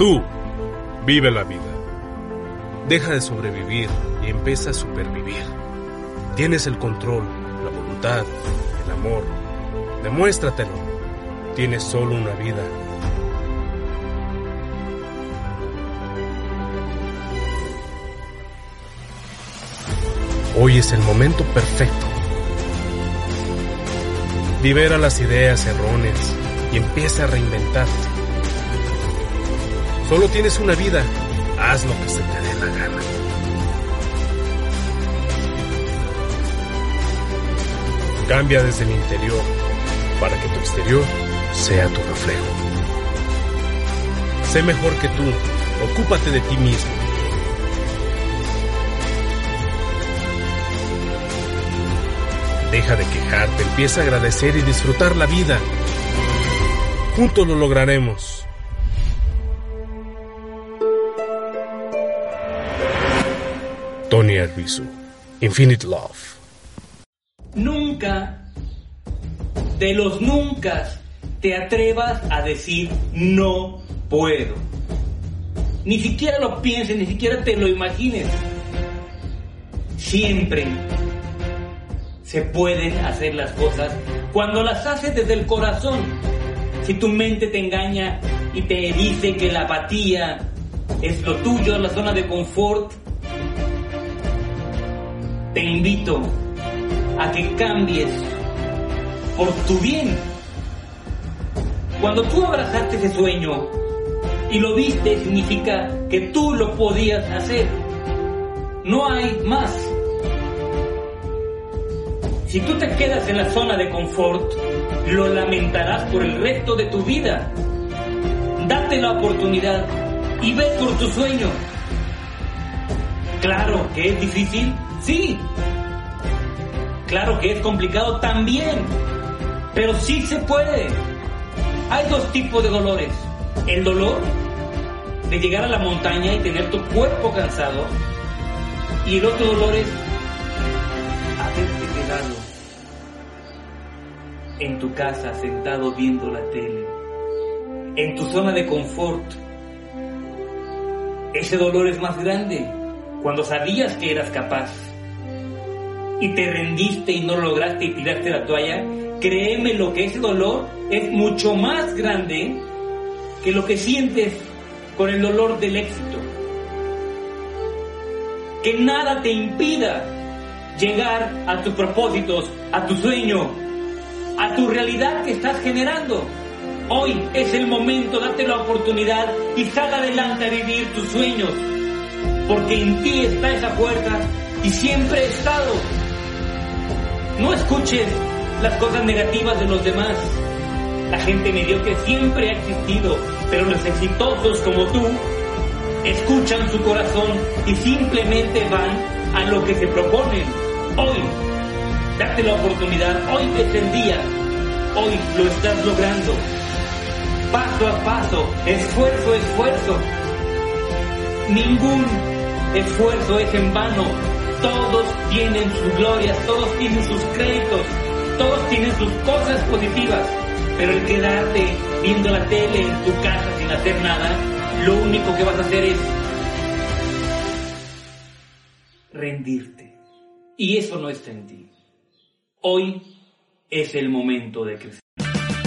Tú, vive la vida. Deja de sobrevivir y empieza a supervivir. Tienes el control, la voluntad, el amor. Demuéstratelo. Tienes solo una vida. Hoy es el momento perfecto. Libera las ideas erróneas y empieza a reinventarte. Solo tienes una vida. Haz lo que se te dé la gana. Cambia desde el interior para que tu exterior sea tu reflejo. Sé mejor que tú. Ocúpate de ti mismo. Deja de quejarte, empieza a agradecer y disfrutar la vida. Juntos lo lograremos. Tony Arbizu, Infinite Love. Nunca, de los nunca, te atrevas a decir no puedo. Ni siquiera lo pienses, ni siquiera te lo imagines. Siempre se pueden hacer las cosas cuando las haces desde el corazón. Si tu mente te engaña y te dice que la apatía es lo tuyo, la zona de confort, te invito a que cambies por tu bien. Cuando tú abrazaste ese sueño y lo viste, significa que tú lo podías hacer. No hay más. Si tú te quedas en la zona de confort, lo lamentarás por el resto de tu vida. Date la oportunidad y ve por tu sueño. Claro que es difícil, sí. Claro que es complicado también, pero sí se puede. Hay dos tipos de dolores. El dolor de llegar a la montaña y tener tu cuerpo cansado. Y el otro dolor es haberte quedado en tu casa sentado viendo la tele, en tu zona de confort. Ese dolor es más grande cuando sabías que eras capaz y te rendiste y no lo lograste y tiraste la toalla. Créeme lo que ese dolor es mucho más grande que lo que sientes con el dolor del éxito. Que nada te impida llegar a tus propósitos, a tu sueño, a tu realidad que estás generando. Hoy es el momento, date la oportunidad y sal adelante a vivir tus sueños. Porque en ti está esa puerta y siempre he estado. No escuches las cosas negativas de los demás. La gente mediocre siempre ha existido, pero los exitosos como tú escuchan su corazón y simplemente van a lo que se proponen. Hoy, date la oportunidad, hoy es el día, hoy lo estás logrando. Paso a paso, esfuerzo, esfuerzo. Ningún esfuerzo es en vano. Todos tienen sus glorias, todos tienen sus créditos, todos tienen sus cosas positivas. Pero el quedarte viendo la tele en tu casa sin hacer nada, lo único que vas a hacer es rendirte. Y eso no está en ti. Hoy es el momento de crecer.